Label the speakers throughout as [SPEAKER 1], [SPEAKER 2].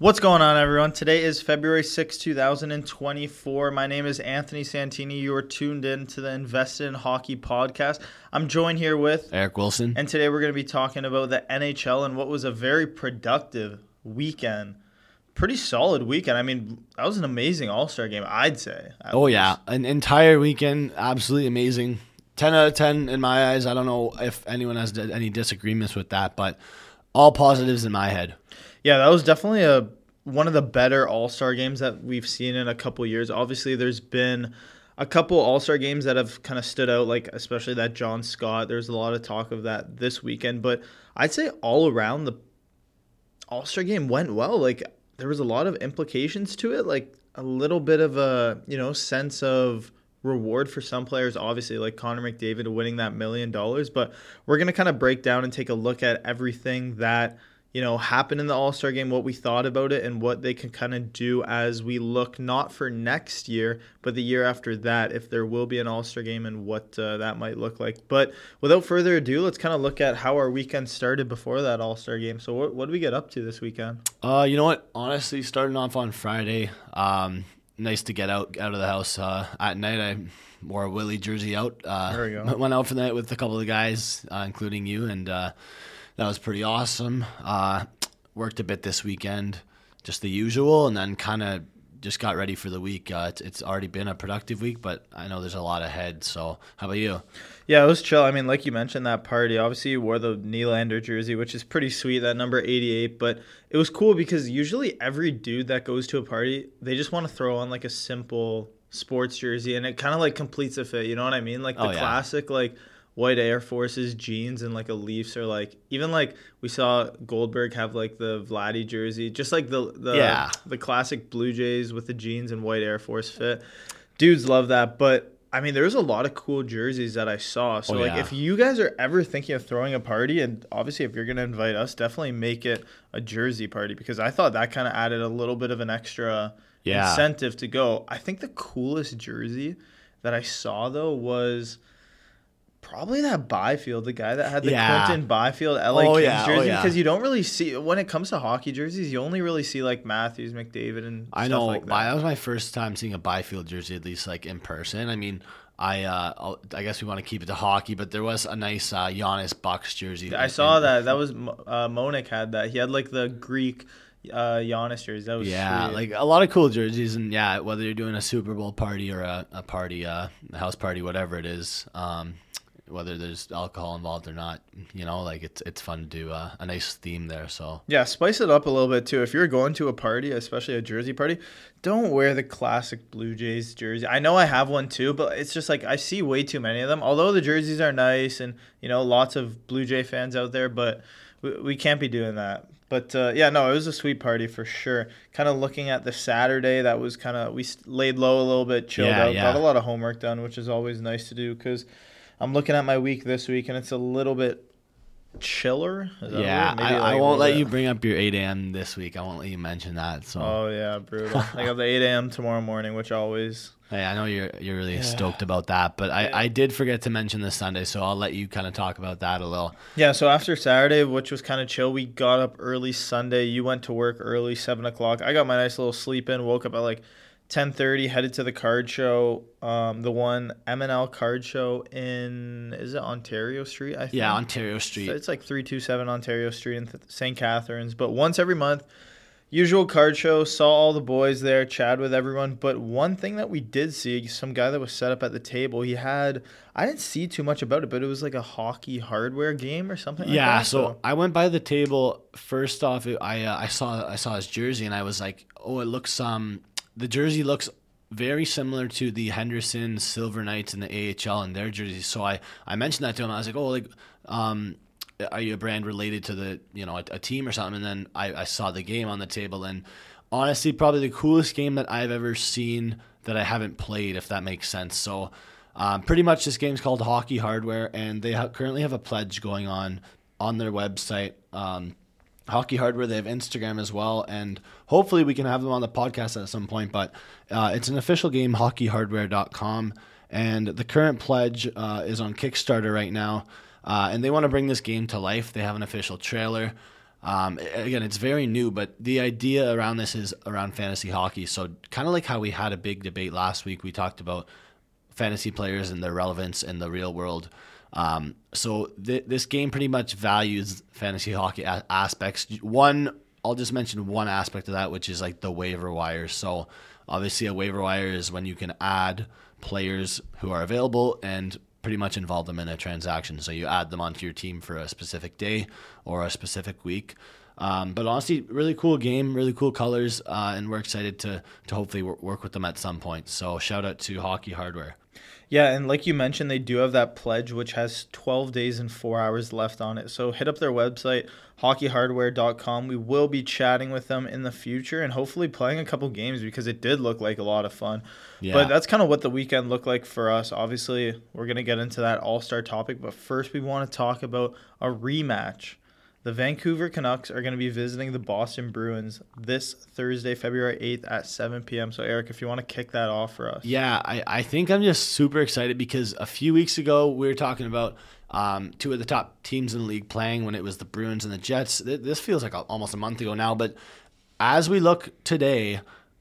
[SPEAKER 1] What's going on, everyone? Today is February 6, 2024. My name is Anthony Santini. You are tuned in to the Invested in Hockey podcast. I'm joined here with
[SPEAKER 2] Eric Wilson.
[SPEAKER 1] And today we're going to be talking about the NHL and what was a very productive weekend. Pretty solid weekend. I mean, that was an amazing All Star game, I'd say.
[SPEAKER 2] Oh, least. yeah. An entire weekend, absolutely amazing. 10 out of 10 in my eyes. I don't know if anyone has any disagreements with that, but all positives in my head.
[SPEAKER 1] Yeah, that was definitely a one of the better All Star games that we've seen in a couple years. Obviously, there's been a couple All Star games that have kind of stood out, like especially that John Scott. There's a lot of talk of that this weekend, but I'd say all around the All Star game went well. Like there was a lot of implications to it, like a little bit of a you know sense of reward for some players obviously like Connor McDavid winning that million dollars but we're going to kind of break down and take a look at everything that you know, happened in the All Star game, what we thought about it, and what they can kind of do as we look not for next year, but the year after that, if there will be an All Star game and what uh, that might look like. But without further ado, let's kind of look at how our weekend started before that All Star game. So, what, what did we get up to this weekend?
[SPEAKER 2] Uh, you know what? Honestly, starting off on Friday, um, nice to get out out of the house uh, at night. I wore a Willie jersey out. Uh, there we go. Went out for the night with a couple of the guys, uh, including you, and uh, that was pretty awesome. Uh, worked a bit this weekend, just the usual, and then kind of just got ready for the week. Uh, it's, it's already been a productive week, but I know there's a lot ahead. So, how about you?
[SPEAKER 1] Yeah, it was chill. I mean, like you mentioned, that party. Obviously, you wore the Nylander jersey, which is pretty sweet, that number 88. But it was cool because usually every dude that goes to a party, they just want to throw on like a simple sports jersey, and it kind of like completes a fit. You know what I mean? Like the oh, yeah. classic, like white Air Forces jeans and like a Leafs or like even like we saw Goldberg have like the Vladdy jersey, just like the the yeah. the classic Blue Jays with the jeans and white Air Force fit. Dudes love that, but I mean, there's a lot of cool jerseys that I saw. Oh, so, oh, like, yeah. if you guys are ever thinking of throwing a party, and obviously if you're gonna invite us, definitely make it a jersey party because I thought that kind of added a little bit of an extra yeah. incentive to go. I think the coolest jersey that I saw though was Probably that Byfield, the guy that had the yeah. Quinton Byfield LA oh, Kings yeah. Oh, jersey, oh, yeah. because you don't really see when it comes to hockey jerseys, you only really see like Matthews, McDavid, and I know like that.
[SPEAKER 2] that was my first time seeing a Byfield jersey, at least like in person. I mean, I uh, I guess we want to keep it to hockey, but there was a nice uh, Giannis Bucks jersey.
[SPEAKER 1] I saw in, that. That was uh, had that. He had like the Greek uh Giannis jersey. That was
[SPEAKER 2] yeah,
[SPEAKER 1] sweet.
[SPEAKER 2] like a lot of cool jerseys, and yeah, whether you're doing a Super Bowl party or a, a party, uh, a house party, whatever it is, um, whether there's alcohol involved or not. You know, like it's it's fun to do uh, a nice theme there. So
[SPEAKER 1] yeah, spice it up a little bit too. If you're going to a party, especially a jersey party, don't wear the classic Blue Jays jersey. I know I have one too, but it's just like I see way too many of them. Although the jerseys are nice and you know lots of Blue Jay fans out there, but we, we can't be doing that. But uh, yeah, no, it was a sweet party for sure. Kind of looking at the Saturday, that was kind of we laid low a little bit, chilled yeah, out, yeah. got a lot of homework done, which is always nice to do because I'm looking at my week this week, and it's a little bit chiller.
[SPEAKER 2] Yeah, I, like I, won't let bit. you bring up your 8 a.m. this week. I won't let you mention that. So.
[SPEAKER 1] Oh yeah, brutal. I got the 8 a.m. tomorrow morning, which always.
[SPEAKER 2] Hey, I know you're you're really yeah. stoked about that, but I, yeah. I did forget to mention this Sunday, so I'll let you kind of talk about that a little.
[SPEAKER 1] Yeah, so after Saturday, which was kind of chill, we got up early Sunday. You went to work early, seven o'clock. I got my nice little sleep in. Woke up at like 10:30 headed to the card show um, the one M&L card show in is it Ontario Street I think?
[SPEAKER 2] Yeah Ontario Street.
[SPEAKER 1] so it's like 327 Ontario Street in St. Catharines. But once every month usual card show saw all the boys there chat with everyone. But one thing that we did see some guy that was set up at the table he had I didn't see too much about it but it was like a hockey hardware game or something
[SPEAKER 2] yeah
[SPEAKER 1] like
[SPEAKER 2] so, so, I went by the table. First off I uh, I saw I saw his jersey and I was like oh it looks um the jersey looks very similar to the Henderson Silver Knights in the AHL and their jerseys. So I, I mentioned that to him. I was like, oh, like, um, are you a brand related to the, you know, a, a team or something? And then I, I saw the game on the table and honestly, probably the coolest game that I've ever seen that I haven't played, if that makes sense. So um, pretty much this game's called Hockey Hardware and they ha- currently have a pledge going on on their website. Um, Hockey Hardware. They have Instagram as well, and hopefully we can have them on the podcast at some point. But uh, it's an official game, hockeyhardware.com, and the current pledge uh, is on Kickstarter right now, uh, and they want to bring this game to life. They have an official trailer. Um, again, it's very new, but the idea around this is around fantasy hockey. So, kind of like how we had a big debate last week, we talked about fantasy players and their relevance in the real world. Um, so, th- this game pretty much values fantasy hockey a- aspects. One, I'll just mention one aspect of that, which is like the waiver wire. So, obviously, a waiver wire is when you can add players who are available and pretty much involve them in a transaction. So you add them onto your team for a specific day or a specific week. Um, but honestly, really cool game, really cool colors, uh, and we're excited to to hopefully work with them at some point. So shout out to Hockey Hardware.
[SPEAKER 1] Yeah, and like you mentioned, they do have that pledge, which has 12 days and four hours left on it. So hit up their website, hockeyhardware.com. We will be chatting with them in the future and hopefully playing a couple games because it did look like a lot of fun. Yeah. But that's kind of what the weekend looked like for us. Obviously, we're going to get into that all star topic, but first, we want to talk about a rematch the Vancouver Canucks are going to be visiting the Boston Bruins this Thursday, February 8th at 7 p.m. So, Eric, if you want to kick that off for us.
[SPEAKER 2] Yeah, I, I think I'm just super excited because a few weeks ago we were talking about um, two of the top teams in the league playing when it was the Bruins and the Jets. This feels like almost a month ago now, but as we look today,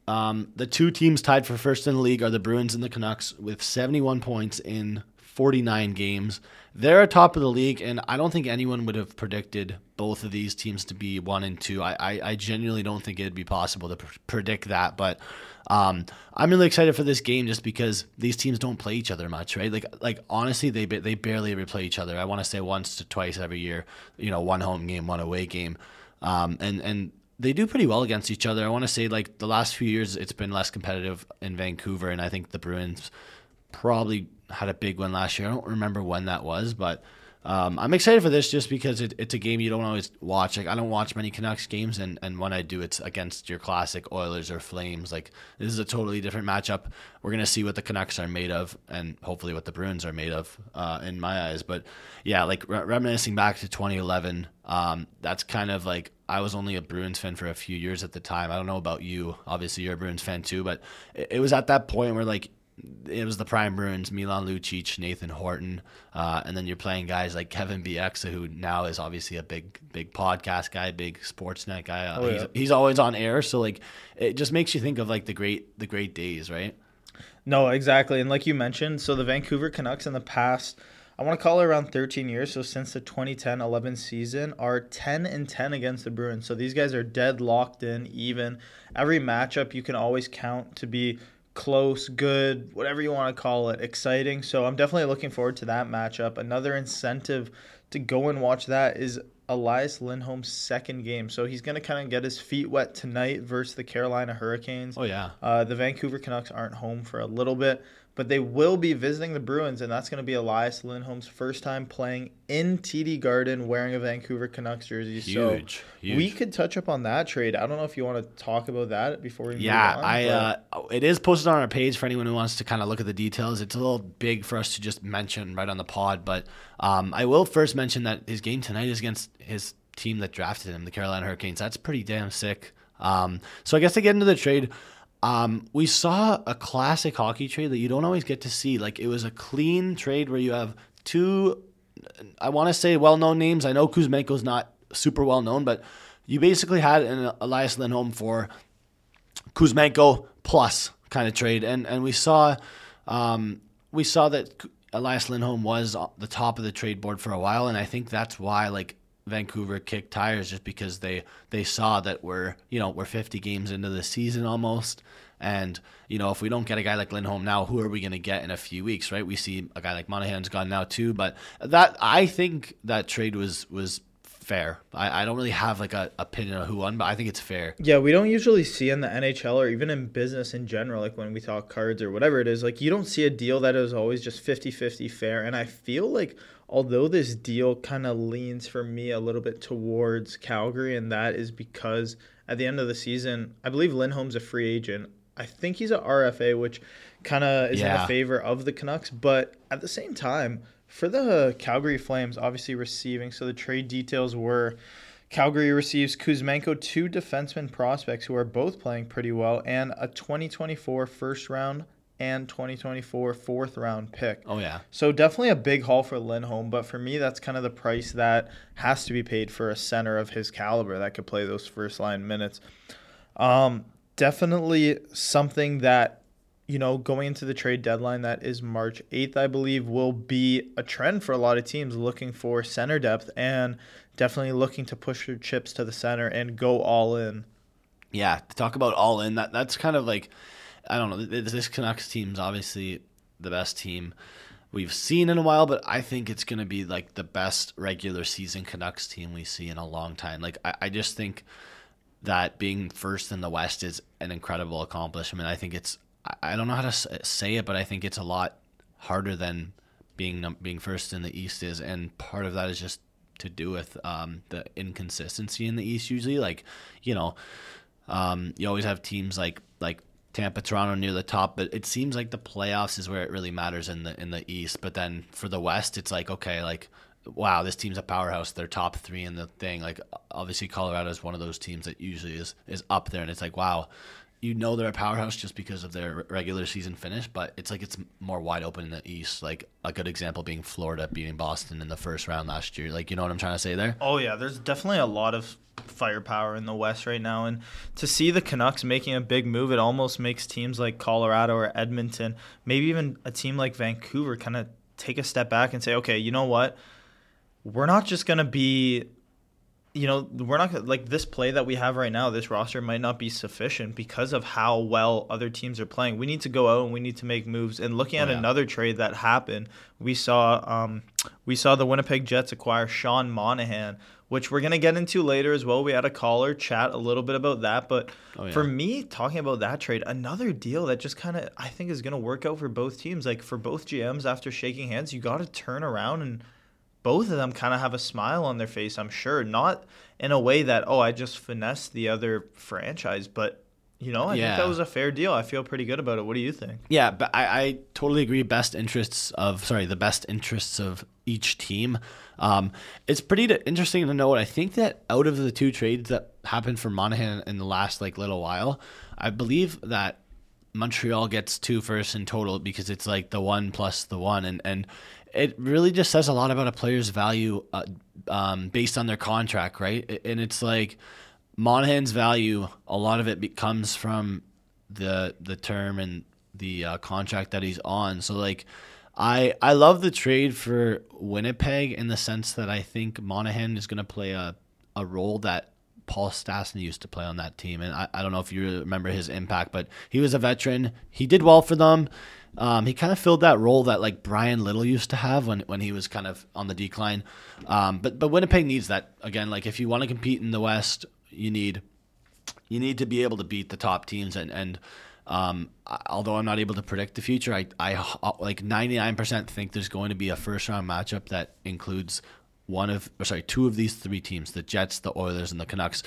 [SPEAKER 2] um, the two teams tied for first in the league are the Bruins and the Canucks with 71 points in 49 games. They're top of the league, and I don't think anyone would have predicted both of these teams to be one and two. I, I, I genuinely don't think it'd be possible to pr- predict that, but um, I'm really excited for this game just because these teams don't play each other much, right? Like like honestly, they they barely ever play each other. I want to say once to twice every year. You know, one home game, one away game, um, and and they do pretty well against each other. I want to say like the last few years, it's been less competitive in Vancouver, and I think the Bruins probably had a big one last year. I don't remember when that was, but um, I'm excited for this just because it, it's a game you don't always watch. Like I don't watch many Canucks games, and, and when I do, it's against your classic Oilers or Flames. Like this is a totally different matchup. We're gonna see what the Canucks are made of, and hopefully what the Bruins are made of, uh, in my eyes. But yeah, like re- reminiscing back to 2011, um, that's kind of like I was only a Bruins fan for a few years at the time. I don't know about you. Obviously, you're a Bruins fan too, but it, it was at that point where like it was the prime Bruins, Milan Lucic, Nathan Horton, uh, and then you're playing guys like Kevin Bieksa, who now is obviously a big, big podcast guy, big Sportsnet guy. Uh, oh, yeah. he's, he's always on air, so like it just makes you think of like the great, the great days, right?
[SPEAKER 1] No, exactly, and like you mentioned, so the Vancouver Canucks in the past. I want to call it around 13 years. So since the 2010-11 season, are 10 and 10 against the Bruins. So these guys are dead locked in, even. Every matchup you can always count to be close, good, whatever you want to call it, exciting. So I'm definitely looking forward to that matchup. Another incentive to go and watch that is Elias Lindholm's second game. So he's going to kind of get his feet wet tonight versus the Carolina Hurricanes.
[SPEAKER 2] Oh, yeah.
[SPEAKER 1] Uh, the Vancouver Canucks aren't home for a little bit but they will be visiting the Bruins, and that's going to be Elias Lindholm's first time playing in TD Garden wearing a Vancouver Canucks jersey.
[SPEAKER 2] Huge,
[SPEAKER 1] so
[SPEAKER 2] huge.
[SPEAKER 1] we could touch up on that trade. I don't know if you want to talk about that before we
[SPEAKER 2] yeah,
[SPEAKER 1] on,
[SPEAKER 2] I uh, it is posted on our page for anyone who wants to kind of look at the details. It's a little big for us to just mention right on the pod, but um, I will first mention that his game tonight is against his team that drafted him, the Carolina Hurricanes. That's pretty damn sick. Um, so I guess to get into the trade. Um, we saw a classic hockey trade that you don't always get to see. Like it was a clean trade where you have two, I want to say well-known names. I know Kuzmenko's not super well known, but you basically had an Elias Lindholm for Kuzmenko plus kind of trade, and and we saw, um, we saw that Elias Lindholm was the top of the trade board for a while, and I think that's why like Vancouver kicked tires just because they they saw that we're you know we're 50 games into the season almost, and you know if we don't get a guy like Lindholm now, who are we going to get in a few weeks, right? We see a guy like Monahan's gone now too, but that I think that trade was was fair. I, I don't really have like a opinion on who won, but I think it's fair.
[SPEAKER 1] Yeah, we don't usually see in the NHL or even in business in general, like when we talk cards or whatever it is, like you don't see a deal that is always just 50 50 fair. And I feel like although this deal kind of leans for me a little bit towards Calgary, and that is because at the end of the season, I believe Lindholm's a free agent. I think he's an RFA, which kind of is yeah. in the favor of the Canucks. But at the same time, for the Calgary Flames, obviously receiving, so the trade details were Calgary receives Kuzmenko, two defenseman prospects who are both playing pretty well, and a 2024 first round and 2024 fourth round pick.
[SPEAKER 2] Oh yeah.
[SPEAKER 1] So definitely a big haul for Lindholm, but for me that's kind of the price that has to be paid for a center of his caliber that could play those first line minutes. Um, definitely something that you know, going into the trade deadline that is March 8th, I believe, will be a trend for a lot of teams looking for center depth and definitely looking to push their chips to the center and go all in.
[SPEAKER 2] Yeah, to talk about all in, that that's kind of like, I don't know, this Canucks team's obviously the best team we've seen in a while, but I think it's going to be like the best regular season Canucks team we see in a long time. Like, I, I just think that being first in the West is an incredible accomplishment. I think it's I don't know how to say it, but I think it's a lot harder than being being first in the East is, and part of that is just to do with um, the inconsistency in the East. Usually, like you know, um, you always have teams like like Tampa, Toronto near the top, but it seems like the playoffs is where it really matters in the in the East. But then for the West, it's like okay, like wow, this team's a powerhouse. They're top three in the thing. Like obviously, Colorado is one of those teams that usually is is up there, and it's like wow, you know they're a powerhouse just because of their regular season finish, but it's like it's more wide open in the East. Like a good example being Florida beating Boston in the first round last year. Like you know what I'm trying to say there?
[SPEAKER 1] Oh yeah, there's definitely a lot of firepower in the West right now, and to see the Canucks making a big move, it almost makes teams like Colorado or Edmonton, maybe even a team like Vancouver, kind of take a step back and say, okay, you know what? We're not just gonna be you know, we're not like this play that we have right now. This roster might not be sufficient because of how well other teams are playing. We need to go out and we need to make moves. And looking at oh, yeah. another trade that happened, we saw um, we saw the Winnipeg Jets acquire Sean Monahan, which we're gonna get into later as well. We had a caller chat a little bit about that, but oh, yeah. for me, talking about that trade, another deal that just kind of I think is gonna work out for both teams. Like for both GMs, after shaking hands, you got to turn around and both of them kind of have a smile on their face, I'm sure. Not in a way that, oh, I just finessed the other franchise, but you know, I yeah. think that was a fair deal. I feel pretty good about it. What do you think?
[SPEAKER 2] Yeah, but I, I totally agree. Best interests of sorry, the best interests of each team. Um, it's pretty interesting to note. I think that out of the two trades that happened for Monahan in the last like little while, I believe that Montreal gets two firsts in total because it's like the one plus the one, and and it really just says a lot about a player's value uh, um, based on their contract, right? And it's like Monahan's value, a lot of it comes from the the term and the uh, contract that he's on. So like, I I love the trade for Winnipeg in the sense that I think Monahan is going to play a a role that Paul Stastny used to play on that team. And I, I don't know if you remember his impact, but he was a veteran. He did well for them. Um, he kind of filled that role that like Bryan Little used to have when when he was kind of on the decline. Um, but but Winnipeg needs that again. Like if you want to compete in the West, you need you need to be able to beat the top teams and and. Um, although I'm not able to predict the future, I, I like 99% think there's going to be a first round matchup that includes one of, or sorry, two of these three teams, the Jets, the Oilers, and the Canucks.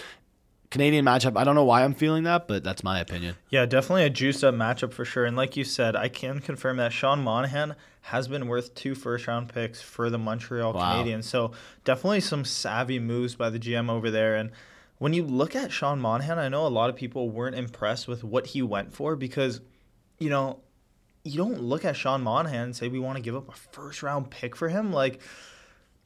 [SPEAKER 2] Canadian matchup. I don't know why I'm feeling that, but that's my opinion.
[SPEAKER 1] Yeah, definitely a juiced up matchup for sure. And like you said, I can confirm that Sean Monahan has been worth two first round picks for the Montreal wow. Canadiens. So definitely some savvy moves by the GM over there. And when you look at Sean Monahan, I know a lot of people weren't impressed with what he went for because, you know, you don't look at Sean Monahan and say we want to give up a first round pick for him. Like,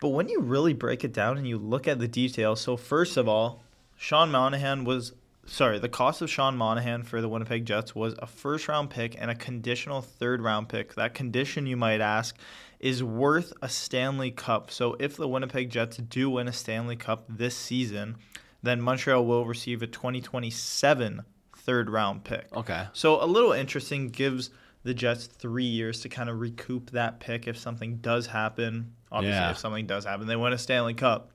[SPEAKER 1] but when you really break it down and you look at the details, so first of all, Sean Monahan was sorry, the cost of Sean Monahan for the Winnipeg Jets was a first round pick and a conditional third round pick. That condition, you might ask, is worth a Stanley Cup. So if the Winnipeg Jets do win a Stanley Cup this season, then Montreal will receive a 2027 third round pick.
[SPEAKER 2] Okay.
[SPEAKER 1] So a little interesting gives the Jets three years to kind of recoup that pick if something does happen. Obviously, yeah. if something does happen, they win a Stanley Cup.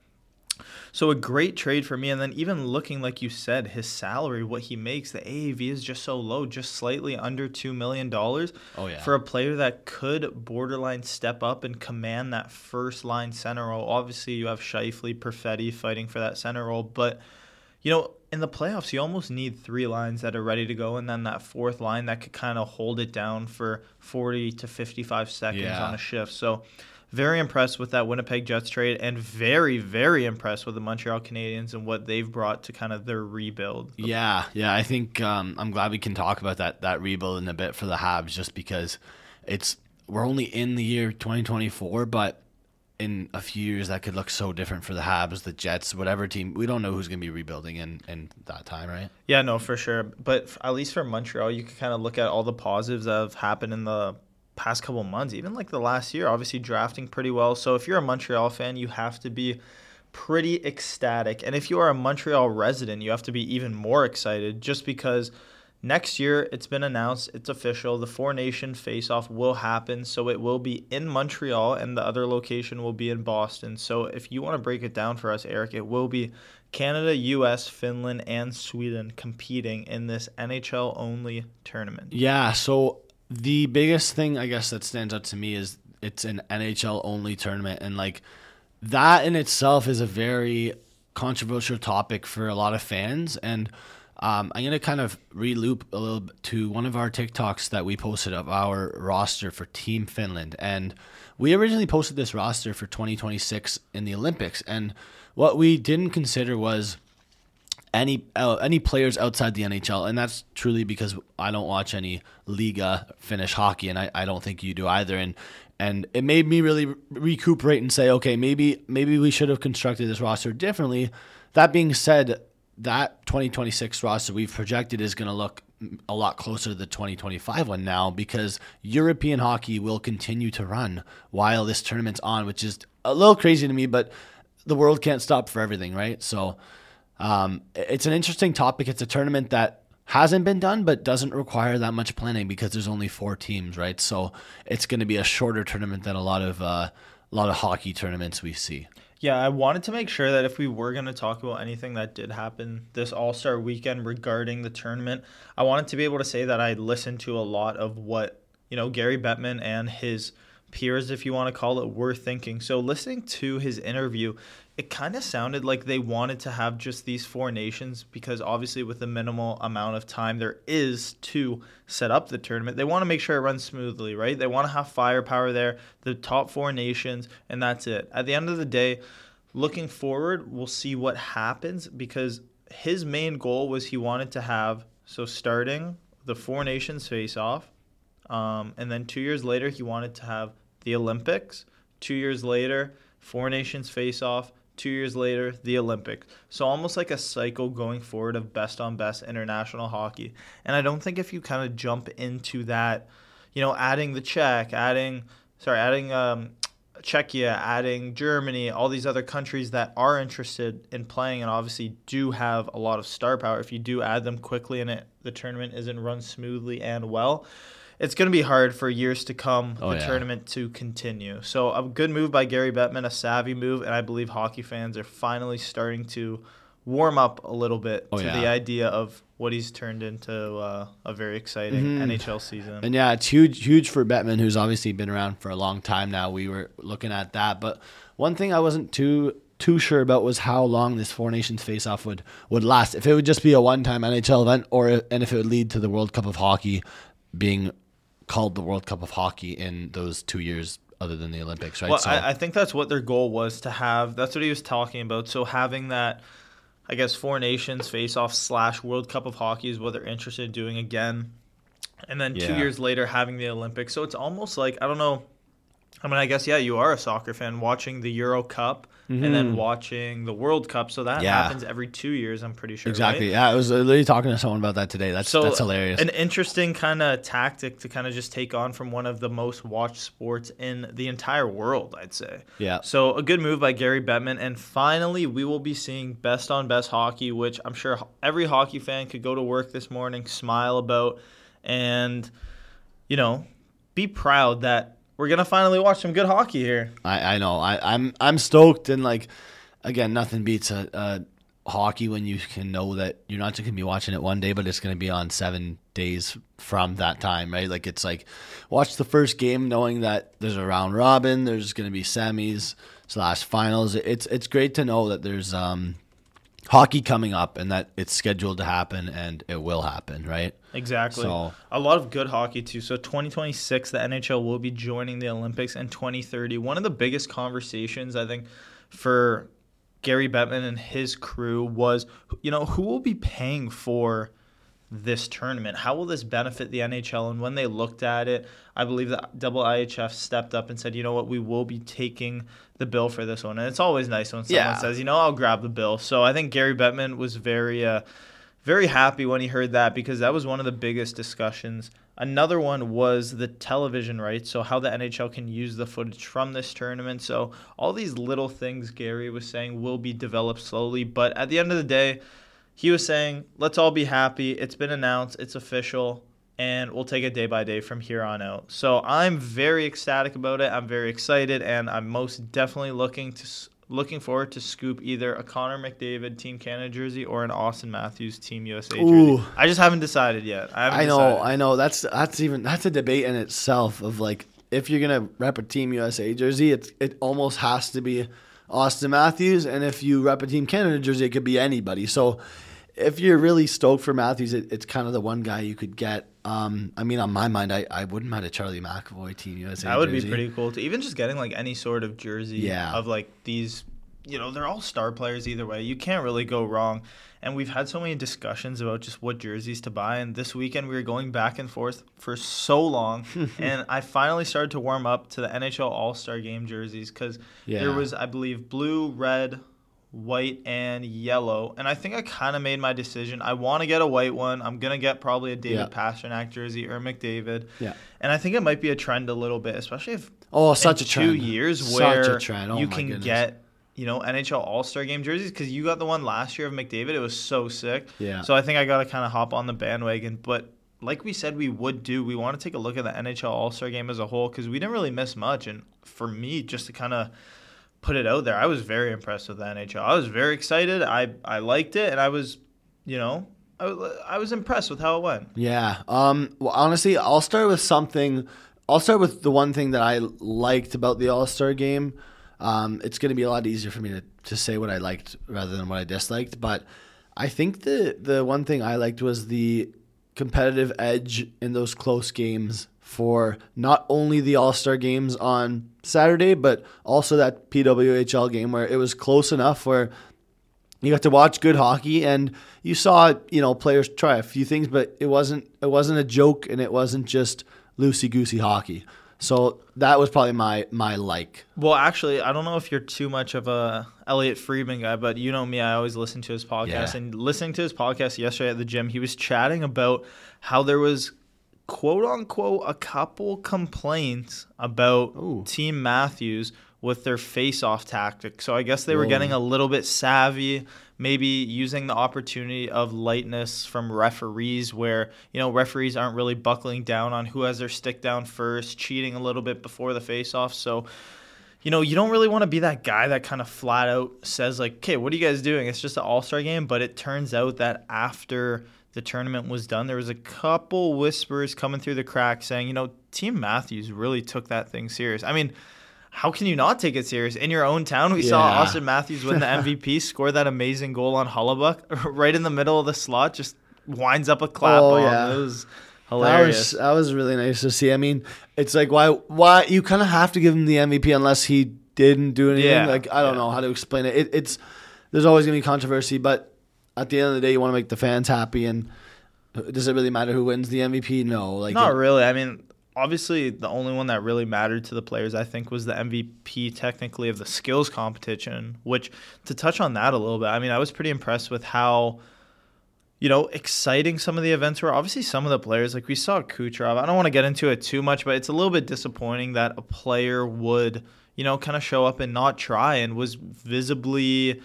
[SPEAKER 1] So a great trade for me. And then even looking like you said, his salary, what he makes, the AAV is just so low, just slightly under two million dollars.
[SPEAKER 2] Oh yeah.
[SPEAKER 1] For a player that could borderline step up and command that first line center role. Obviously, you have Scheifele, Perfetti fighting for that center role, but you know, in the playoffs, you almost need three lines that are ready to go, and then that fourth line that could kind of hold it down for 40 to 55 seconds yeah. on a shift. So very impressed with that Winnipeg Jets trade and very, very impressed with the Montreal Canadiens and what they've brought to kind of their rebuild.
[SPEAKER 2] Yeah, yeah. I think um, I'm glad we can talk about that that rebuild in a bit for the Habs, just because it's we're only in the year 2024, but in a few years that could look so different for the Habs, the Jets, whatever team. We don't know who's going to be rebuilding in in that time, right?
[SPEAKER 1] Yeah, no, for sure. But f- at least for Montreal, you can kind of look at all the positives that have happened in the past couple months, even like the last year, obviously drafting pretty well. So if you're a Montreal fan, you have to be pretty ecstatic. And if you are a Montreal resident, you have to be even more excited just because next year it's been announced, it's official. The Four Nation face off will happen. So it will be in Montreal and the other location will be in Boston. So if you want to break it down for us, Eric, it will be Canada, US, Finland, and Sweden competing in this NHL only tournament.
[SPEAKER 2] Yeah. So the biggest thing I guess that stands out to me is it's an NHL only tournament, and like that in itself is a very controversial topic for a lot of fans. And um, I'm gonna kind of reloop a little bit to one of our TikToks that we posted of our roster for Team Finland, and we originally posted this roster for 2026 in the Olympics, and what we didn't consider was any uh, any players outside the NHL, and that's truly because I don't watch any Liiga Finnish hockey, and I, I don't think you do either. And and it made me really recuperate and say, okay, maybe maybe we should have constructed this roster differently. That being said, that 2026 roster we've projected is going to look a lot closer to the 2025 one now because European hockey will continue to run while this tournament's on, which is a little crazy to me, but the world can't stop for everything, right? So um, it's an interesting topic. It's a tournament that hasn't been done, but doesn't require that much planning because there's only four teams, right? So it's going to be a shorter tournament than a lot of uh, a lot of hockey tournaments we see.
[SPEAKER 1] Yeah, I wanted to make sure that if we were going to talk about anything that did happen this All Star weekend regarding the tournament, I wanted to be able to say that I listened to a lot of what, you know, Gary Bettman and his peers, if you want to call it, were thinking. So listening to his interview, it kind of sounded like they wanted to have just these four nations because obviously with the minimal amount of time there is to set up the tournament they want to make sure it runs smoothly right? They want to have firepower there the top four nations and that's it. At the end of the day looking forward we'll see what happens because his main goal was he wanted to have so starting the four nations face off um, and then two years later he wanted to have the olympics two years later four nations face off Two years later, the Olympics. So almost like a cycle going forward of best on best international hockey. And I don't think if you kind of jump into that, you know, adding the Czech, adding sorry, adding um, Czechia, adding Germany, all these other countries that are interested in playing and obviously do have a lot of star power. If you do add them quickly and it, the tournament isn't run smoothly and well, it's going to be hard for years to come
[SPEAKER 2] Oh,
[SPEAKER 1] the
[SPEAKER 2] yeah.
[SPEAKER 1] tournament to continue. So a good move by Gary Bettman, a savvy move, and I believe hockey fans are finally starting to warm up a little bit
[SPEAKER 2] Oh,
[SPEAKER 1] to
[SPEAKER 2] yeah.
[SPEAKER 1] the idea of what he's turned into uh, a very exciting
[SPEAKER 2] Mhm.
[SPEAKER 1] NHL season.
[SPEAKER 2] And yeah, it's huge, huge for Bettman, who's obviously been around for a long time now. We were looking at that, but one thing I wasn't too too sure about was how long this Four Nations face-off would would last. If it would just be a one-time NHL event, or and if it would lead to the World Cup of Hockey being called the World Cup of Hockey in those two years other than the Olympics, right?
[SPEAKER 1] Well, I, I think that's what their goal was to have. That's what he was talking about. So having that, I guess, four nations face off slash World Cup of Hockey is what they're interested in doing again. And then two years later, having the Olympics. So it's almost like I don't know. I mean, I guess yeah, you are a soccer fan watching the Euro Cup and then
[SPEAKER 2] Mhm.
[SPEAKER 1] watching the World Cup. So that
[SPEAKER 2] Yeah.
[SPEAKER 1] happens every two years. I'm pretty sure.
[SPEAKER 2] exactly.
[SPEAKER 1] right?
[SPEAKER 2] Yeah, I was literally talking to someone about that today. That's
[SPEAKER 1] So
[SPEAKER 2] that's hilarious.
[SPEAKER 1] An interesting kind of tactic to kind of just take on from one of the most watched sports in the entire world, I'd say.
[SPEAKER 2] yeah.
[SPEAKER 1] So a good move by Gary Bettman, and finally we will be seeing best on best hockey, which I'm sure every hockey fan could go to work this morning, smile about, and you know, be proud that we're gonna finally watch some good hockey here.
[SPEAKER 2] I, I know. I, I'm I'm stoked and like again, nothing beats a, a hockey when you can know that you're not just gonna be watching it one day, but it's gonna be on seven days from that time, right? Like it's like watch the first game knowing that there's a round robin, there's gonna be semis slash finals. It's it's great to know that there's um hockey coming up and that it's scheduled to happen and it will happen, right?
[SPEAKER 1] Exactly.
[SPEAKER 2] So-
[SPEAKER 1] a lot of good hockey too. So 2026, the NHL will be joining the Olympics, and 2030. One of the biggest conversations I think for Gary Bettman and his crew was, you know, who will be paying for this tournament? How will this benefit the NHL? And when they looked at it, I believe that double IHF stepped up and said, you know what, we will be taking the bill for this one. And it's always nice when someone
[SPEAKER 2] Yeah.
[SPEAKER 1] says, you know, I'll grab the bill. So I think Gary Bettman was very, uh, very happy when he heard that because that was one of the biggest discussions. Another one was the television rights, so how the NHL can use the footage from this tournament. So all these little things Gary was saying will be developed slowly, but at the end of the day, he was saying, "Let's all be happy. It's been announced, it's official, and we'll take it day by day from here on out." So I'm very ecstatic about it. I'm very excited, and I'm most definitely looking to looking forward to scoop either a Connor McDavid Team Canada jersey or an Auston Matthews Team USA jersey.
[SPEAKER 2] Ooh.
[SPEAKER 1] I just haven't decided yet. I, haven't
[SPEAKER 2] I know,
[SPEAKER 1] decided.
[SPEAKER 2] I know. That's that's even that's a debate in itself of like if you're gonna rep a Team USA jersey, it's it almost has to be Auston Matthews, and if you rep a Team Canada jersey, it could be anybody. So if you're really stoked for Matthews, it, it's kind of the one guy you could get. Um, I mean, on my mind, I, I wouldn't mind a Charlie McAvoy Team USA.
[SPEAKER 1] That would
[SPEAKER 2] jersey.
[SPEAKER 1] be pretty cool to even just getting like any sort of jersey
[SPEAKER 2] Yeah.
[SPEAKER 1] of like these you know, they're all star players either way. You can't really go wrong. And we've had so many discussions about just what jerseys to buy. And this weekend we were going back and forth for so long. and I finally started to warm up to the NHL All Star Game jerseys because there was, I believe, blue, red, white, and yellow. And I think I kind of made my decision. I want to get a white one. I'm going to get probably a David
[SPEAKER 2] Yeah.
[SPEAKER 1] Pastrnak jersey or McDavid.
[SPEAKER 2] Yeah.
[SPEAKER 1] And I think it might be a trend a little bit, especially if
[SPEAKER 2] Oh, such a trend.
[SPEAKER 1] two years
[SPEAKER 2] Such
[SPEAKER 1] where
[SPEAKER 2] a trend. Oh
[SPEAKER 1] you can
[SPEAKER 2] goodness.
[SPEAKER 1] get you know NHL All Star Game jerseys because you got the one last year of McDavid. It was so sick.
[SPEAKER 2] Yeah.
[SPEAKER 1] So I think I got to kind of hop on the bandwagon, but. Like we said, we would do. We want to take a look at the NHL All Star Game as a whole because we didn't really miss much. And for me, just to kind of put it out there, I was very impressed with the NHL. I was very excited. I I liked it, and I was, you know, I was, I was impressed with how it went.
[SPEAKER 2] Yeah. Um. Well, honestly, I'll start with something. I'll start with the one thing that I liked about the All Star game. Um, it's going to be a lot easier for me to, to say what I liked rather than what I disliked. But I think the the one thing I liked was the competitive edge in those close games for not only the All Star games on Saturday, but also that PWHL game where it was close enough where you got to watch good hockey and you saw you know players try a few things but it wasn't it wasn't a joke and it wasn't just loosey goosey hockey so that was probably my my like
[SPEAKER 1] Well, actually, I don't know if you're too much of a Elliotte Friedman guy, but you know me, I always listen to his podcast.
[SPEAKER 2] Yeah.
[SPEAKER 1] And listening to his podcast yesterday at the gym, he was chatting about how there was quote unquote a couple complaints about
[SPEAKER 2] Ooh.
[SPEAKER 1] Team Matthews with their face off tactic. So I guess they were
[SPEAKER 2] Whoa.
[SPEAKER 1] getting a little bit savvy, maybe using the opportunity of lightness from referees where, you know, referees aren't really buckling down on who has their stick down first, cheating a little bit before the face off. So you know, you don't really want to be that guy that kind of flat out says like, "Okay, what are you guys doing? It's just an All-Star game." But it turns out that after the tournament was done, there was a couple whispers coming through the cracks saying, "You know, Team Matthews really took that thing serious." I mean, how can you not take it serious? In your own town, we saw Auston Matthews win the MVP, score that amazing goal on Hellebuyck right in the middle of the slot, just winds up a clap
[SPEAKER 2] Oh, yeah.
[SPEAKER 1] It was
[SPEAKER 2] that
[SPEAKER 1] hilarious.
[SPEAKER 2] was that was really nice to see i mean it's like why why you kind of have to give him the mvp unless he didn't do anything
[SPEAKER 1] Yeah,
[SPEAKER 2] like i don't
[SPEAKER 1] yeah.
[SPEAKER 2] know how to explain it. it it's there's always going to be controversy but at the end of the day you want to make the fans happy and does it really matter who wins the mvp no like
[SPEAKER 1] Not
[SPEAKER 2] it-
[SPEAKER 1] really. I mean, obviously, the only one that really mattered to the players, I think, was the MVP technically of the skills competition. Which, to touch on that a little bit, I mean, I was pretty impressed with how, you know, exciting some of the events were. Obviously, some of the players, like we saw Kucherov. I don't want to get into it too much, but it's a little bit disappointing that a player would, you know, kind of show up and not try and was visibly.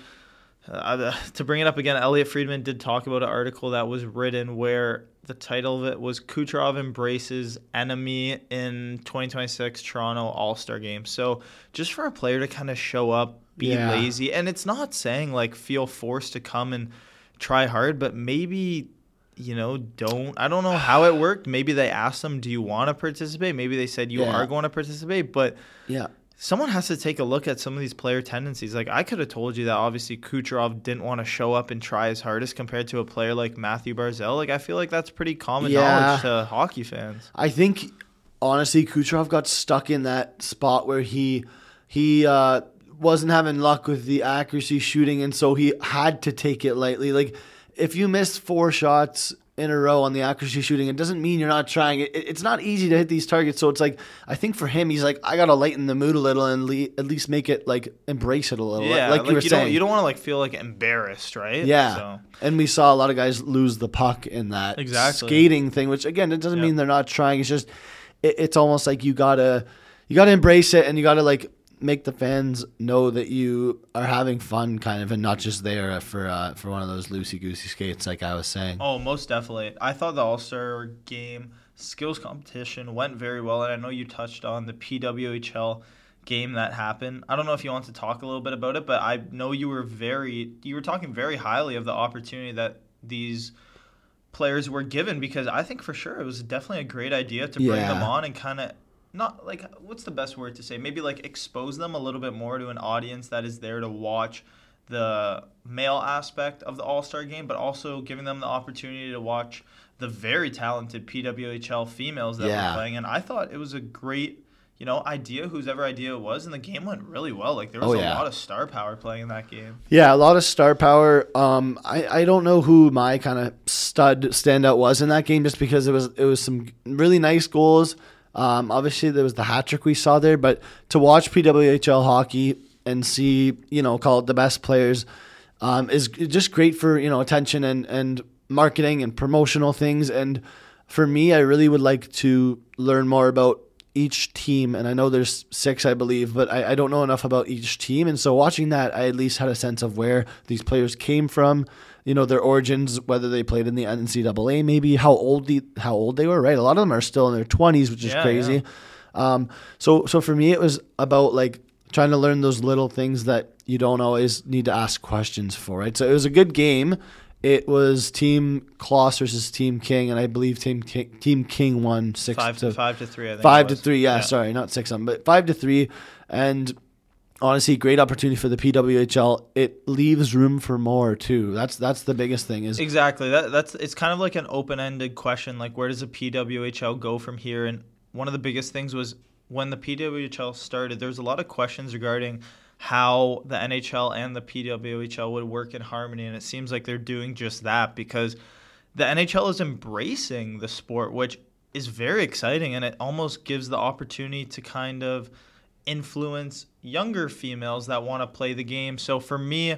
[SPEAKER 1] Uh, to bring it up again, Elliotte Friedman did talk about an article that was written where the title of it was Kucherov embraces enemy in 2026 Toronto All Star Game. So just for a player to kind of show up, be
[SPEAKER 2] Yeah.
[SPEAKER 1] lazy, and it's not saying like feel forced to come and try hard, but maybe you know don't. I don't know how it worked. Maybe they asked them, "Do you want to participate?" Maybe they said you
[SPEAKER 2] Yeah.
[SPEAKER 1] are going to participate, but
[SPEAKER 2] yeah
[SPEAKER 1] someone has to take a look at some of these player tendencies. Like I could have told you that obviously Kucherov didn't want to show up and try his hardest compared to a player like Mathew Barzal. Like I feel like that's pretty common
[SPEAKER 2] Yeah.
[SPEAKER 1] knowledge to hockey fans.
[SPEAKER 2] I think honestly Kucherov got stuck in that spot where he he uh, wasn't having luck with the accuracy shooting, and so he had to take it lightly. Like if you miss four shots in a row on the accuracy shooting, it doesn't mean you're not trying. It, it's not easy to hit these targets. So it's like I think for him, he's like I gotta lighten the mood a little and le- at least make it like embrace it a little.
[SPEAKER 1] Yeah,
[SPEAKER 2] like,
[SPEAKER 1] like,
[SPEAKER 2] you were
[SPEAKER 1] you
[SPEAKER 2] saying.
[SPEAKER 1] don't you don't want to like feel like embarrassed, right?
[SPEAKER 2] Yeah.
[SPEAKER 1] So,
[SPEAKER 2] And we saw a lot of guys lose the puck in that
[SPEAKER 1] Exactly.
[SPEAKER 2] skating thing, which again, it doesn't
[SPEAKER 1] Yeah.
[SPEAKER 2] mean they're not trying. It's just, it, it's almost like you gotta, you gotta embrace it, and you gotta like make the fans know that you are having fun, kind of, and not just there for uh, for one of those loosey goosey skates, like I was saying.
[SPEAKER 1] oh, most definitely. I thought the All Star game skills competition went very well, and I know you touched on the PWHL game that happened. I don't know if you want to talk a little bit about it, but I know you were very you were talking very highly of the opportunity that these players were given because I think for sure it was definitely a great idea to bring them on and kind of not like what's the best word to say? Maybe like expose them a little bit more to an audience that is there to watch the male aspect of the All Star game, but also giving them the opportunity to watch the very talented PWHL females that
[SPEAKER 2] Yeah.
[SPEAKER 1] were playing. And I thought it was a great, you know, idea, whose ever idea it was, and the game went really well. Like there was
[SPEAKER 2] Oh,
[SPEAKER 1] a lot of star power playing in that game.
[SPEAKER 2] Yeah, a lot of star power. Um, I, I don't know who my kind of stud standout was in that game, just because it was it was some really nice goals. Um, obviously there was the hat trick we saw there, but to watch PWHL hockey and see you know call it the best players um, is just great for you know attention and and marketing and promotional things. And for me, I really would like to learn more about each team. And I know there's six, I believe, but I, I don't know enough about each team. And so watching that, I at least had a sense of where these players came from. You know their origins, whether they played in the NCAA, maybe how old the how old they were. Right, a lot of them are still in their twenties, which is
[SPEAKER 1] Yeah,
[SPEAKER 2] crazy. Um, so so for me, it was about like trying to learn those little things that you don't always need to ask questions for. Right, so it was a good game. It was Team Kloss versus Team King, and I believe Team King, Team King won six
[SPEAKER 1] Five
[SPEAKER 2] to
[SPEAKER 1] five to three. I think
[SPEAKER 2] five to three. Yeah, sorry, not six on, but five to three, and honestly, great opportunity for the PWHL. It leaves room for more too. That's that's the biggest thing. Is
[SPEAKER 1] Exactly. That that's it's kind of like an open-ended question like where does the PWHL go from here and one of the biggest things was when the PWHL started there's a lot of questions regarding how the NHL and the PWHL would work in harmony and it seems like they're doing just that because the NHL is embracing the sport which is very exciting and it almost gives the opportunity to kind of influence younger females that want to play the game. So for me,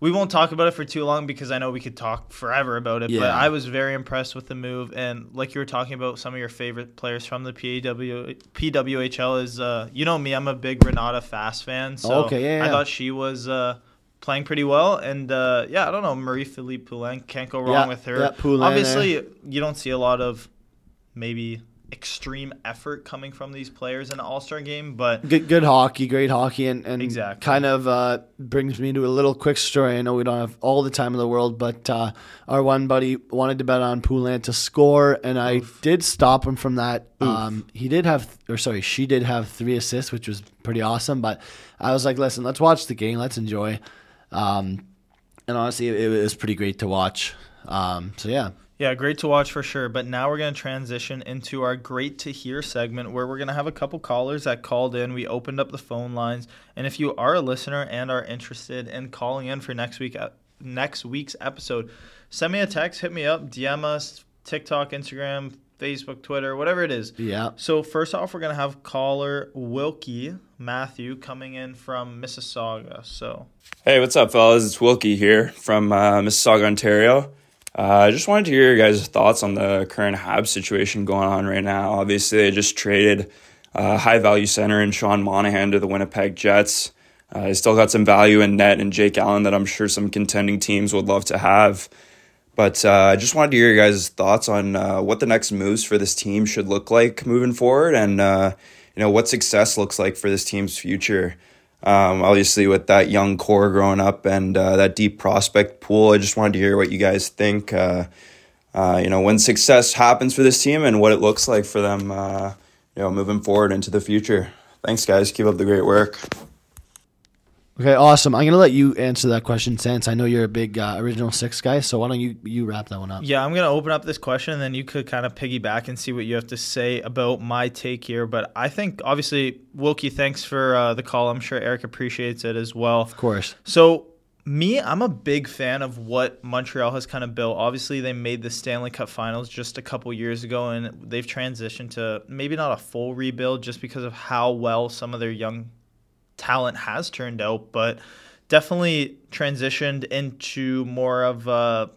[SPEAKER 1] we won't talk about it for too long because I know we could talk forever about it. But I was very impressed with the move, and like you were talking about, some of your favorite players from the PW, PWHL is, uh, you know me, I'm a big Renata Fast fan, so
[SPEAKER 2] Okay, yeah,
[SPEAKER 1] I thought she was uh, playing pretty well, and uh, yeah, I don't know, Marie Philip Poulin can't go wrong
[SPEAKER 2] Yeah,
[SPEAKER 1] with her.
[SPEAKER 2] yeah, Poulin
[SPEAKER 1] Obviously, you don't see a lot of maybe extreme effort coming from these players in an All Star game, but
[SPEAKER 2] good, good hockey, great hockey, and, and
[SPEAKER 1] Exactly.
[SPEAKER 2] kind of uh, brings me to a little quick story. I know we don't have all the time in the world, but uh, our one buddy wanted to bet on Poulin to score, and I did stop him from that. Um, he did have, or sorry, she did have three assists, which was pretty awesome. But I was like, listen, let's watch the game, let's enjoy. Um, and honestly, it, it was pretty great to watch. Um, so yeah.
[SPEAKER 1] Yeah, great to watch for sure. But now we're going to transition into our great to hear segment where we're going to have a couple callers that called in. We opened up the phone lines, and if you are a listener and are interested in calling in for next week uh, next week's episode, send me a text, hit me up, DM us, TikTok, Instagram, Facebook, Twitter, whatever it is.
[SPEAKER 2] Yeah.
[SPEAKER 1] So first off, we're going to have caller Wilkie Matthew coming in from Mississauga. So
[SPEAKER 3] Hey, what's up, fellas? It's Wilkie here from uh, Mississauga, Ontario. Uh, I just wanted to hear your guys' thoughts on the current Habs situation going on right now. Obviously, they just traded uh, high value center in Sean Monahan to the Winnipeg Jets. Uh, they still got some value in net and Jake Allen that I'm sure some contending teams would love to have. But uh, I just wanted to hear your guys' thoughts on uh, what the next moves for this team should look like moving forward, and uh, you know what success looks like for this team's future. Um, obviously, with that young core growing up and uh, that deep prospect pool, I just wanted to hear what you guys think. Uh, uh, you know, when success happens for this team and what it looks like for them. Uh, you know, moving forward into the future. Thanks, guys. Keep up the great work.
[SPEAKER 2] Okay, awesome. I'm gonna let you answer that question, since I know you're a big uh, original six guy. So why don't you you wrap that one up?
[SPEAKER 1] Yeah, I'm gonna open up this question, and then you could kind of piggyback and see what you have to say about my take here. But I think obviously, Wilkie, thanks for uh, the call. I'm sure Eric appreciates it as well.
[SPEAKER 2] Of course.
[SPEAKER 1] So me, I'm a big fan of what Montreal has kind of built. Obviously, they made the Stanley Cup Finals just a couple years ago, and they've transitioned to maybe not a full rebuild just because of how well some of their young talent has turned out, but definitely transitioned into more of a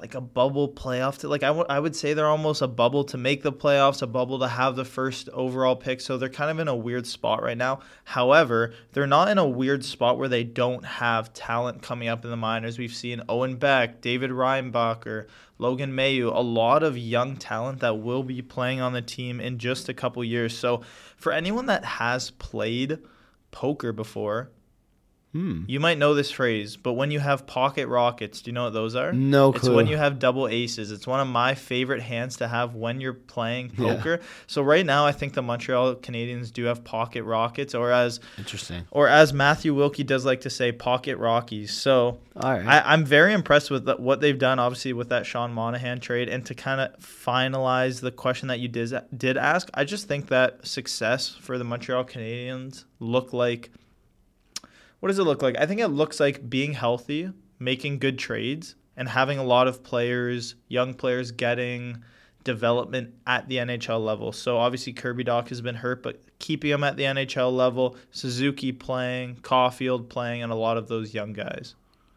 [SPEAKER 1] like a bubble playoff to like I, w- I would say they're almost a bubble to make the playoffs a bubble to have the first overall pick. So they're kind of in a weird spot right now. However they're not in a weird spot where they don't have talent coming up in the minors. We've seen owen beck david reinbacher logan Mailloux a lot of young talent that will be playing on the team in just a couple years. So for anyone that has played poker before
[SPEAKER 2] Hmm.
[SPEAKER 1] you might know this phrase, but when you have pocket rockets, do you know what those are?
[SPEAKER 2] No clue.
[SPEAKER 1] It's when you have double aces. It's one of my favorite hands to have when you're playing
[SPEAKER 2] Yeah.
[SPEAKER 1] poker. So right now, I think the Montreal Canadiens do have pocket rockets, or as
[SPEAKER 2] Interesting.
[SPEAKER 1] or as Matthew Wilkie does like to say, pocket Rockies. So
[SPEAKER 2] All right.
[SPEAKER 1] I, I'm very impressed with the, what they've done, obviously with that Sean Monahan trade, and to kind of finalize the question that you did did ask. I just think that success for the Montreal Canadiens look like. What does it look like? I think it looks like being healthy, making good trades, and having a lot of players, young players, getting development at the NHL level. So obviously Kirby Dach has been hurt, but keeping him at the NHL level, Suzuki playing, Caulfield playing, and a lot of those young guys.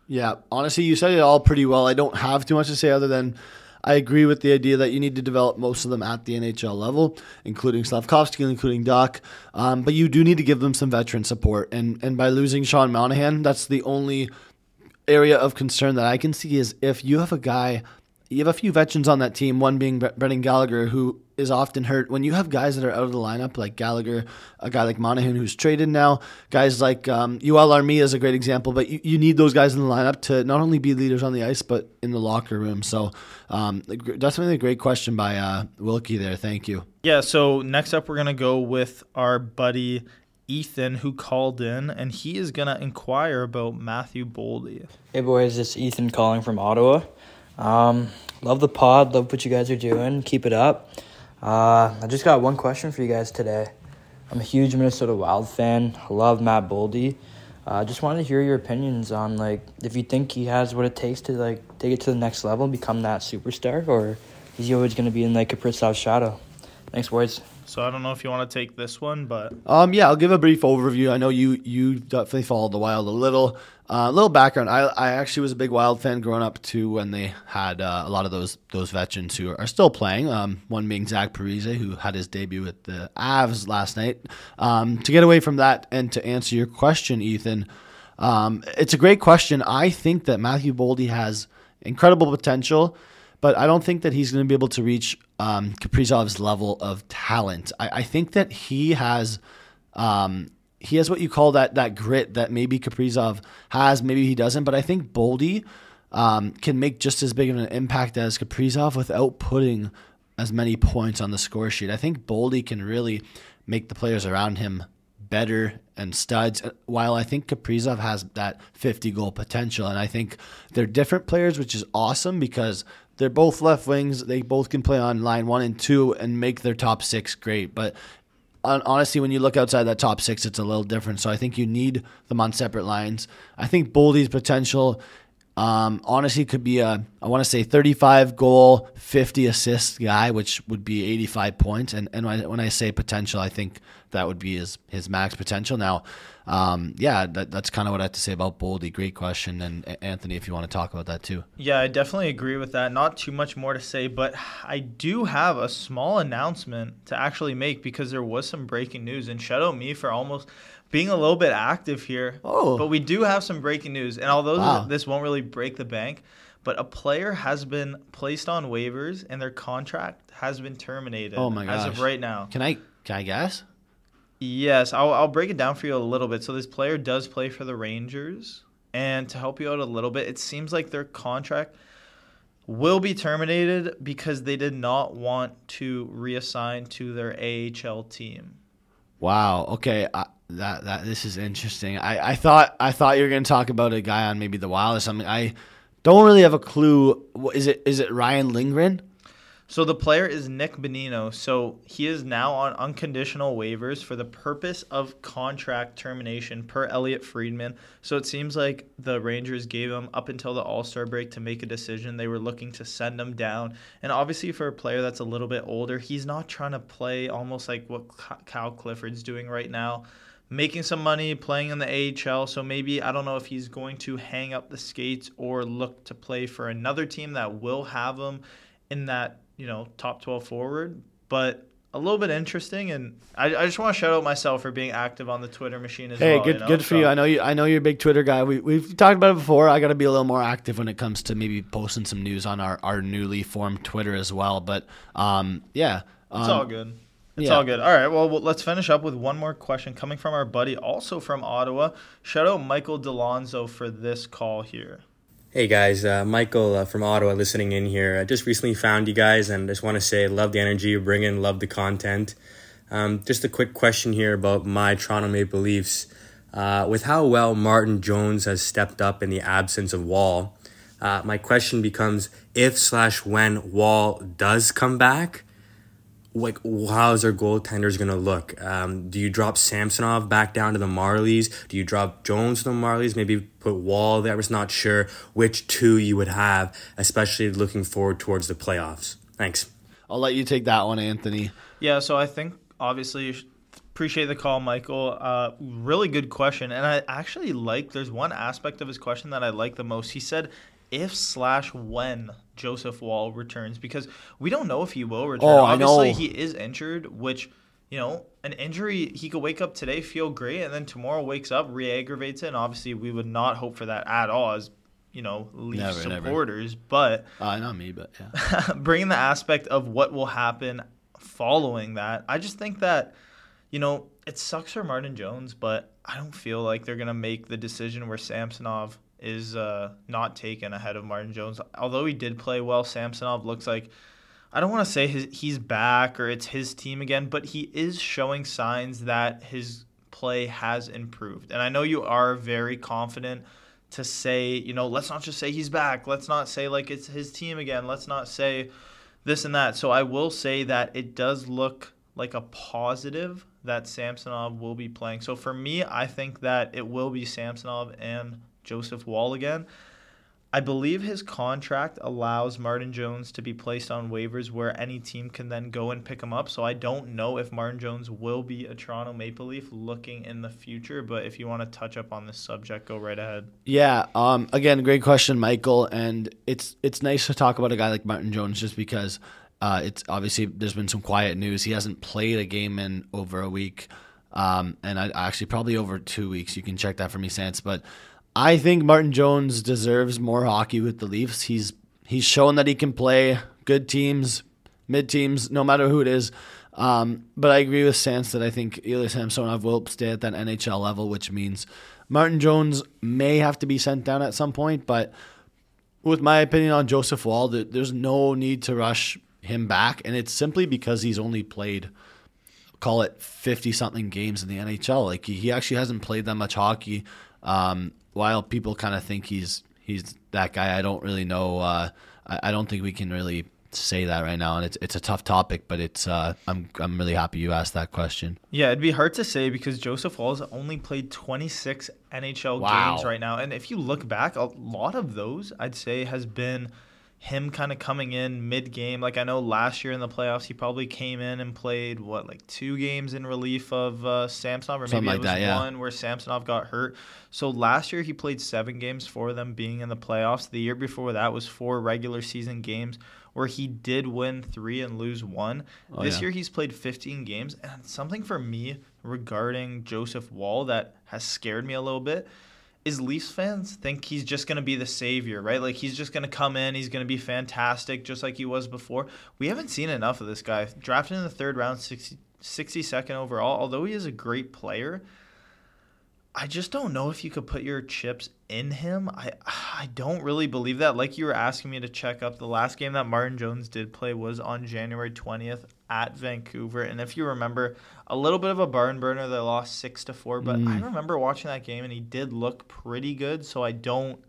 [SPEAKER 2] Yeah, honestly, you said it all pretty well. I don't have too much to say other than I agree with the idea that you need to develop most of them at the NHL level, including Slavkovsky, including Dach. Um, but you do need to give them some veteran support. And and by losing Sean Monahan, that's the only area of concern that I can see is if you have a guy, you have a few veterans on that team, one being Brendan Gallagher, who is often hurt. When you have guys that are out of the lineup, like Gallagher, a guy like Monahan who's traded now, guys like um, Joel Armia is a great example, but you, you need those guys in the lineup to not only be leaders on the ice, but in the locker room. So um, definitely a great question by uh, Wilkie there. Thank you.
[SPEAKER 1] Yeah, so next up, we're going to go with our buddy Ethan, who called in, and he is going to inquire about Matthew Boldy.
[SPEAKER 4] Hey boys, it's Ethan calling from Ottawa. Um, love the pod, love what you guys are doing. Keep it up. Uh, I just got one question for you guys today. I'm a huge Minnesota Wild fan. I love Matt Boldy. I uh, just wanted to hear your opinions on like if you think he has what it takes to like take it to the next level and become that superstar, or is he always going to be in like a Kaprizov's shadow? Thanks, boys.
[SPEAKER 1] So I don't know if you want to take this one, but
[SPEAKER 2] Um, yeah, I'll give a brief overview. I know you you definitely followed the Wild a little. A uh, little background. I, I actually was a big Wild fan growing up too when they had uh, a lot of those those veterans who are still playing. Um, one being Zach Parise, who had his debut with the Avs last night. Um, to get away from that and to answer your question, Ethan, um, it's a great question. I think that Matthew Boldy has incredible potential, but I don't think that he's going to be able to reach um, Kaprizov's level of talent. I, I think that he has. Um, he has what you call that that grit that maybe Kaprizov has, maybe he doesn't. But I think Boldy um, can make just as big of an impact as Kaprizov without putting as many points on the score sheet. I think Boldy can really make the players around him better and studs. While I think Kaprizov has that 50 goal potential, and I think they're different players, which is awesome because they're both left wings. They both can play on line one and two and make their top six great. But honestly, when you look outside that top six, it's a little different. So I think you need them on separate lines. I think Boldy's potential, um, honestly, could be a I want to say 35 goal, 50 assist guy, which would be 85 points. And and when I, when I say potential, I think that would be his his max potential. Now, um, yeah, that, that's kind of what I have to say about Boldy. Great question, and Anthony, if you want to talk about that too.
[SPEAKER 1] Yeah, I definitely agree with that. Not too much more to say, but I do have a small announcement to actually make because there was some breaking news, and shout out me for almost being a little bit active here.
[SPEAKER 2] Oh.
[SPEAKER 1] But we do have some breaking news, and although
[SPEAKER 2] Wow.
[SPEAKER 1] this won't really break the bank, but a player has been placed on waivers and their contract has been terminated
[SPEAKER 2] Oh my gosh!
[SPEAKER 1] as of right now.
[SPEAKER 2] Can I can I guess?
[SPEAKER 1] Yes, I'll, I'll break it down for you a little bit. So this player does play for the Rangers, and to help you out a little bit, it seems like their contract will be terminated because they did not want to reassign to their AHL team.
[SPEAKER 2] Wow. Okay. I, that that this is interesting. I, I thought I thought you were gonna talk about a guy on maybe the Wild or something. I don't really have a clue. Is it is it Ryan Lindgren?
[SPEAKER 1] So the player is Nick Bonino. So he is now on unconditional waivers for the purpose of contract termination per Elliotte Friedman. So it seems like the Rangers gave him up until the All Star break to make a decision. They were looking to send him down. And obviously, for a player that's a little bit older, he's not trying to play almost like what Cal Clifford's doing right now making some money playing in the AHL. So maybe I don't know if he's going to hang up the skates or look to play for another team that will have him in that you know top 12 forward, but a little bit interesting. And I, I just want to shout out myself for being active on the Twitter machine as
[SPEAKER 2] hey,
[SPEAKER 1] well.
[SPEAKER 2] Hey, good
[SPEAKER 1] you know?
[SPEAKER 2] good for so, you. I know you. I know you're a big Twitter guy. We we've talked about it before. I got to be a little more active when it comes to maybe posting some news on our our newly formed Twitter as well. But um, yeah,
[SPEAKER 1] um, it's all good. It's yeah. all good. All right. Well, well, let's finish up with one more question coming from our buddy, also from Ottawa. Shout out Michael Delonzo for this call here.
[SPEAKER 5] Hey guys, uh, Michael uh, from Ottawa listening in here. I just recently found you guys and just want to say love the energy you bring in, love the content. Um, just a quick question here about my Toronto Maple Leafs. Uh, with how well Martin Jones has stepped up in the absence of Woll, uh, my question becomes if slash when Woll does come back, like how's our goaltenders gonna look? Um, do you drop Samsonov back down to the Marlies? Do you drop Jones to the Marlies? Maybe put Woll there. I was not sure which two you would have, especially looking forward towards the playoffs. Thanks.
[SPEAKER 2] I'll let you take that one, Anthony.
[SPEAKER 1] Yeah, so I think obviously appreciate the call, Michael. Uh, really good question, and I actually like. There's one aspect of his question that I like the most. He said if slash when Joseph Woll returns because we don't know if he will return.
[SPEAKER 2] Oh,
[SPEAKER 1] Obviously,
[SPEAKER 2] I know.
[SPEAKER 1] he is injured, which you know, an injury he could wake up today, feel great, and then tomorrow wakes up, re-aggravates it, and obviously we would not hope for that at all as you know Leaf never, supporters. Never. But
[SPEAKER 2] uh, not me, but yeah,
[SPEAKER 1] bringing the aspect of what will happen following that, I just think that you know it sucks for Martin Jones, but I don't feel like they're gonna make the decision where Samsonov is uh, not taken ahead of Martin Jones. Although he did play well, Samsonov looks like I don't want to say his, he's back or it's his team again, but he is showing signs that his play has improved. And I know you are very confident to say, you know, let's not just say he's back. Let's not say like it's his team again. Let's not say this and that. So I will say that it does look like a positive that Samsonov will be playing. So for me, I think that it will be Samsonov and Joseph Woll again. I believe his contract allows Martin Jones to be placed on waivers where any team can then go and pick him up. So I don't know if Martin Jones will be a Toronto Maple Leaf looking in the future. But if you want to touch up on this subject, go right ahead.
[SPEAKER 2] Yeah. Um. Again, great question, Michael. And it's it's nice to talk about a guy like Martin Jones just because uh, it's obviously there's been some quiet news. He hasn't played a game in over a week. Um, and I actually probably over two weeks. You can check that for me, Sans. But I think Martin Jones deserves more hockey with the Leafs. He's he's shown that he can play good teams, mid teams, no matter who it is. Um, but I agree with Sans that I think Ilya Samsonov will stay at that NHL level, which means Martin Jones may have to be sent down at some point. But with my opinion on Joseph Woll, there's no need to rush him back, and it's simply because he's only played call it 50 something games in the NHL. Like he actually hasn't played that much hockey. Um, while people kind of think he's he's that guy, I don't really know. Uh, I, I, don't think we can really say that right now, and it's it's a tough topic. But it's uh, I'm I'm really happy you asked that question.
[SPEAKER 1] Yeah, it'd be hard to say because Joseph Woll's only played 26 NHL wow. games right now, and if you look back, a lot of those I'd say has been him kind of coming in mid game. Like I know last year in the playoffs, he probably came in and played what like two games in relief of uh, Samsonov, or maybe like it was that, yeah. one where Samsonov got hurt. So last year he played seven games for them, being in the playoffs. The year before that was four regular season games where he did win three and lose one. Oh, this yeah. year he's played 15 games, and something for me regarding Joseph Woll that has scared me a little bit is Leafs fans think he's just going to be the savior, right? Like he's just going to come in, he's going to be fantastic just like he was before. We haven't seen enough of this guy. Drafted in the third round, 60, 62nd overall, although he is a great player, I just don't know if you could put your chips in him. I I don't really believe that. Like you were asking me to check up, the last game that Martin Jones did play was on January 20th at Vancouver. And if you remember, a little bit of a barn burner. They lost six to four, but
[SPEAKER 2] Mm.
[SPEAKER 1] I remember watching that game and he did look pretty good. So I don't.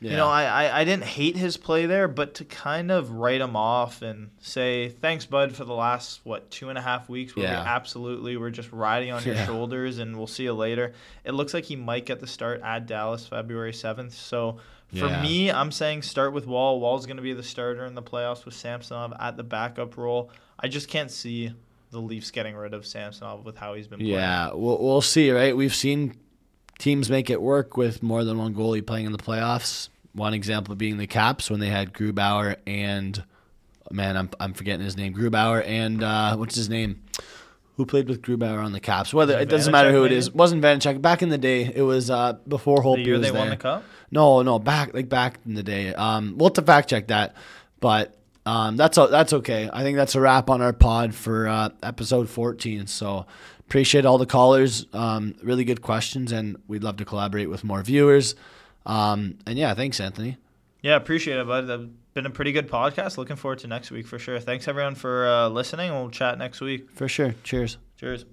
[SPEAKER 2] Yeah.
[SPEAKER 1] You know, I, I, I didn't hate his play there, but to kind of write him off and say, thanks, bud, for the last, what, two and a half weeks where
[SPEAKER 2] Yeah.
[SPEAKER 1] we absolutely were just riding on your
[SPEAKER 2] Yeah.
[SPEAKER 1] shoulders and we'll see you later. It looks like he might get the start at Dallas February 7th. So for
[SPEAKER 2] Yeah.
[SPEAKER 1] me, I'm saying start with Woll. Woll's going to be the starter in the playoffs with Samsonov at the backup role. I just can't see the Leafs getting rid of Samsonov with how he's been playing.
[SPEAKER 2] Yeah, we'll, we'll see, right? We've seen teams make it work with more than one goalie playing in the playoffs. One example being the Caps when they had Grubauer and man, I'm I'm forgetting his name. Grubauer and uh, what's his name? Who played with Grubauer on the Caps? Whether it doesn't matter who it is. It wasn't Vanecek. Back in the day, it was uh, before Hope
[SPEAKER 1] The year
[SPEAKER 2] was
[SPEAKER 1] they
[SPEAKER 2] there.
[SPEAKER 1] won the cup?
[SPEAKER 2] No, no, back like back in the day. Um, we'll have to fact check that, but um, that's that's okay. I think that's a wrap on our pod for uh, episode 14. So appreciate all the callers. Um, really good questions, and we'd love to collaborate with more viewers. Um, and yeah, thanks, Anthony.
[SPEAKER 1] Yeah, appreciate it, bud. Been a pretty good podcast. Looking forward to next week for sure. Thanks, everyone, for uh, listening. We'll chat next week.
[SPEAKER 2] For sure. Cheers.
[SPEAKER 1] Cheers.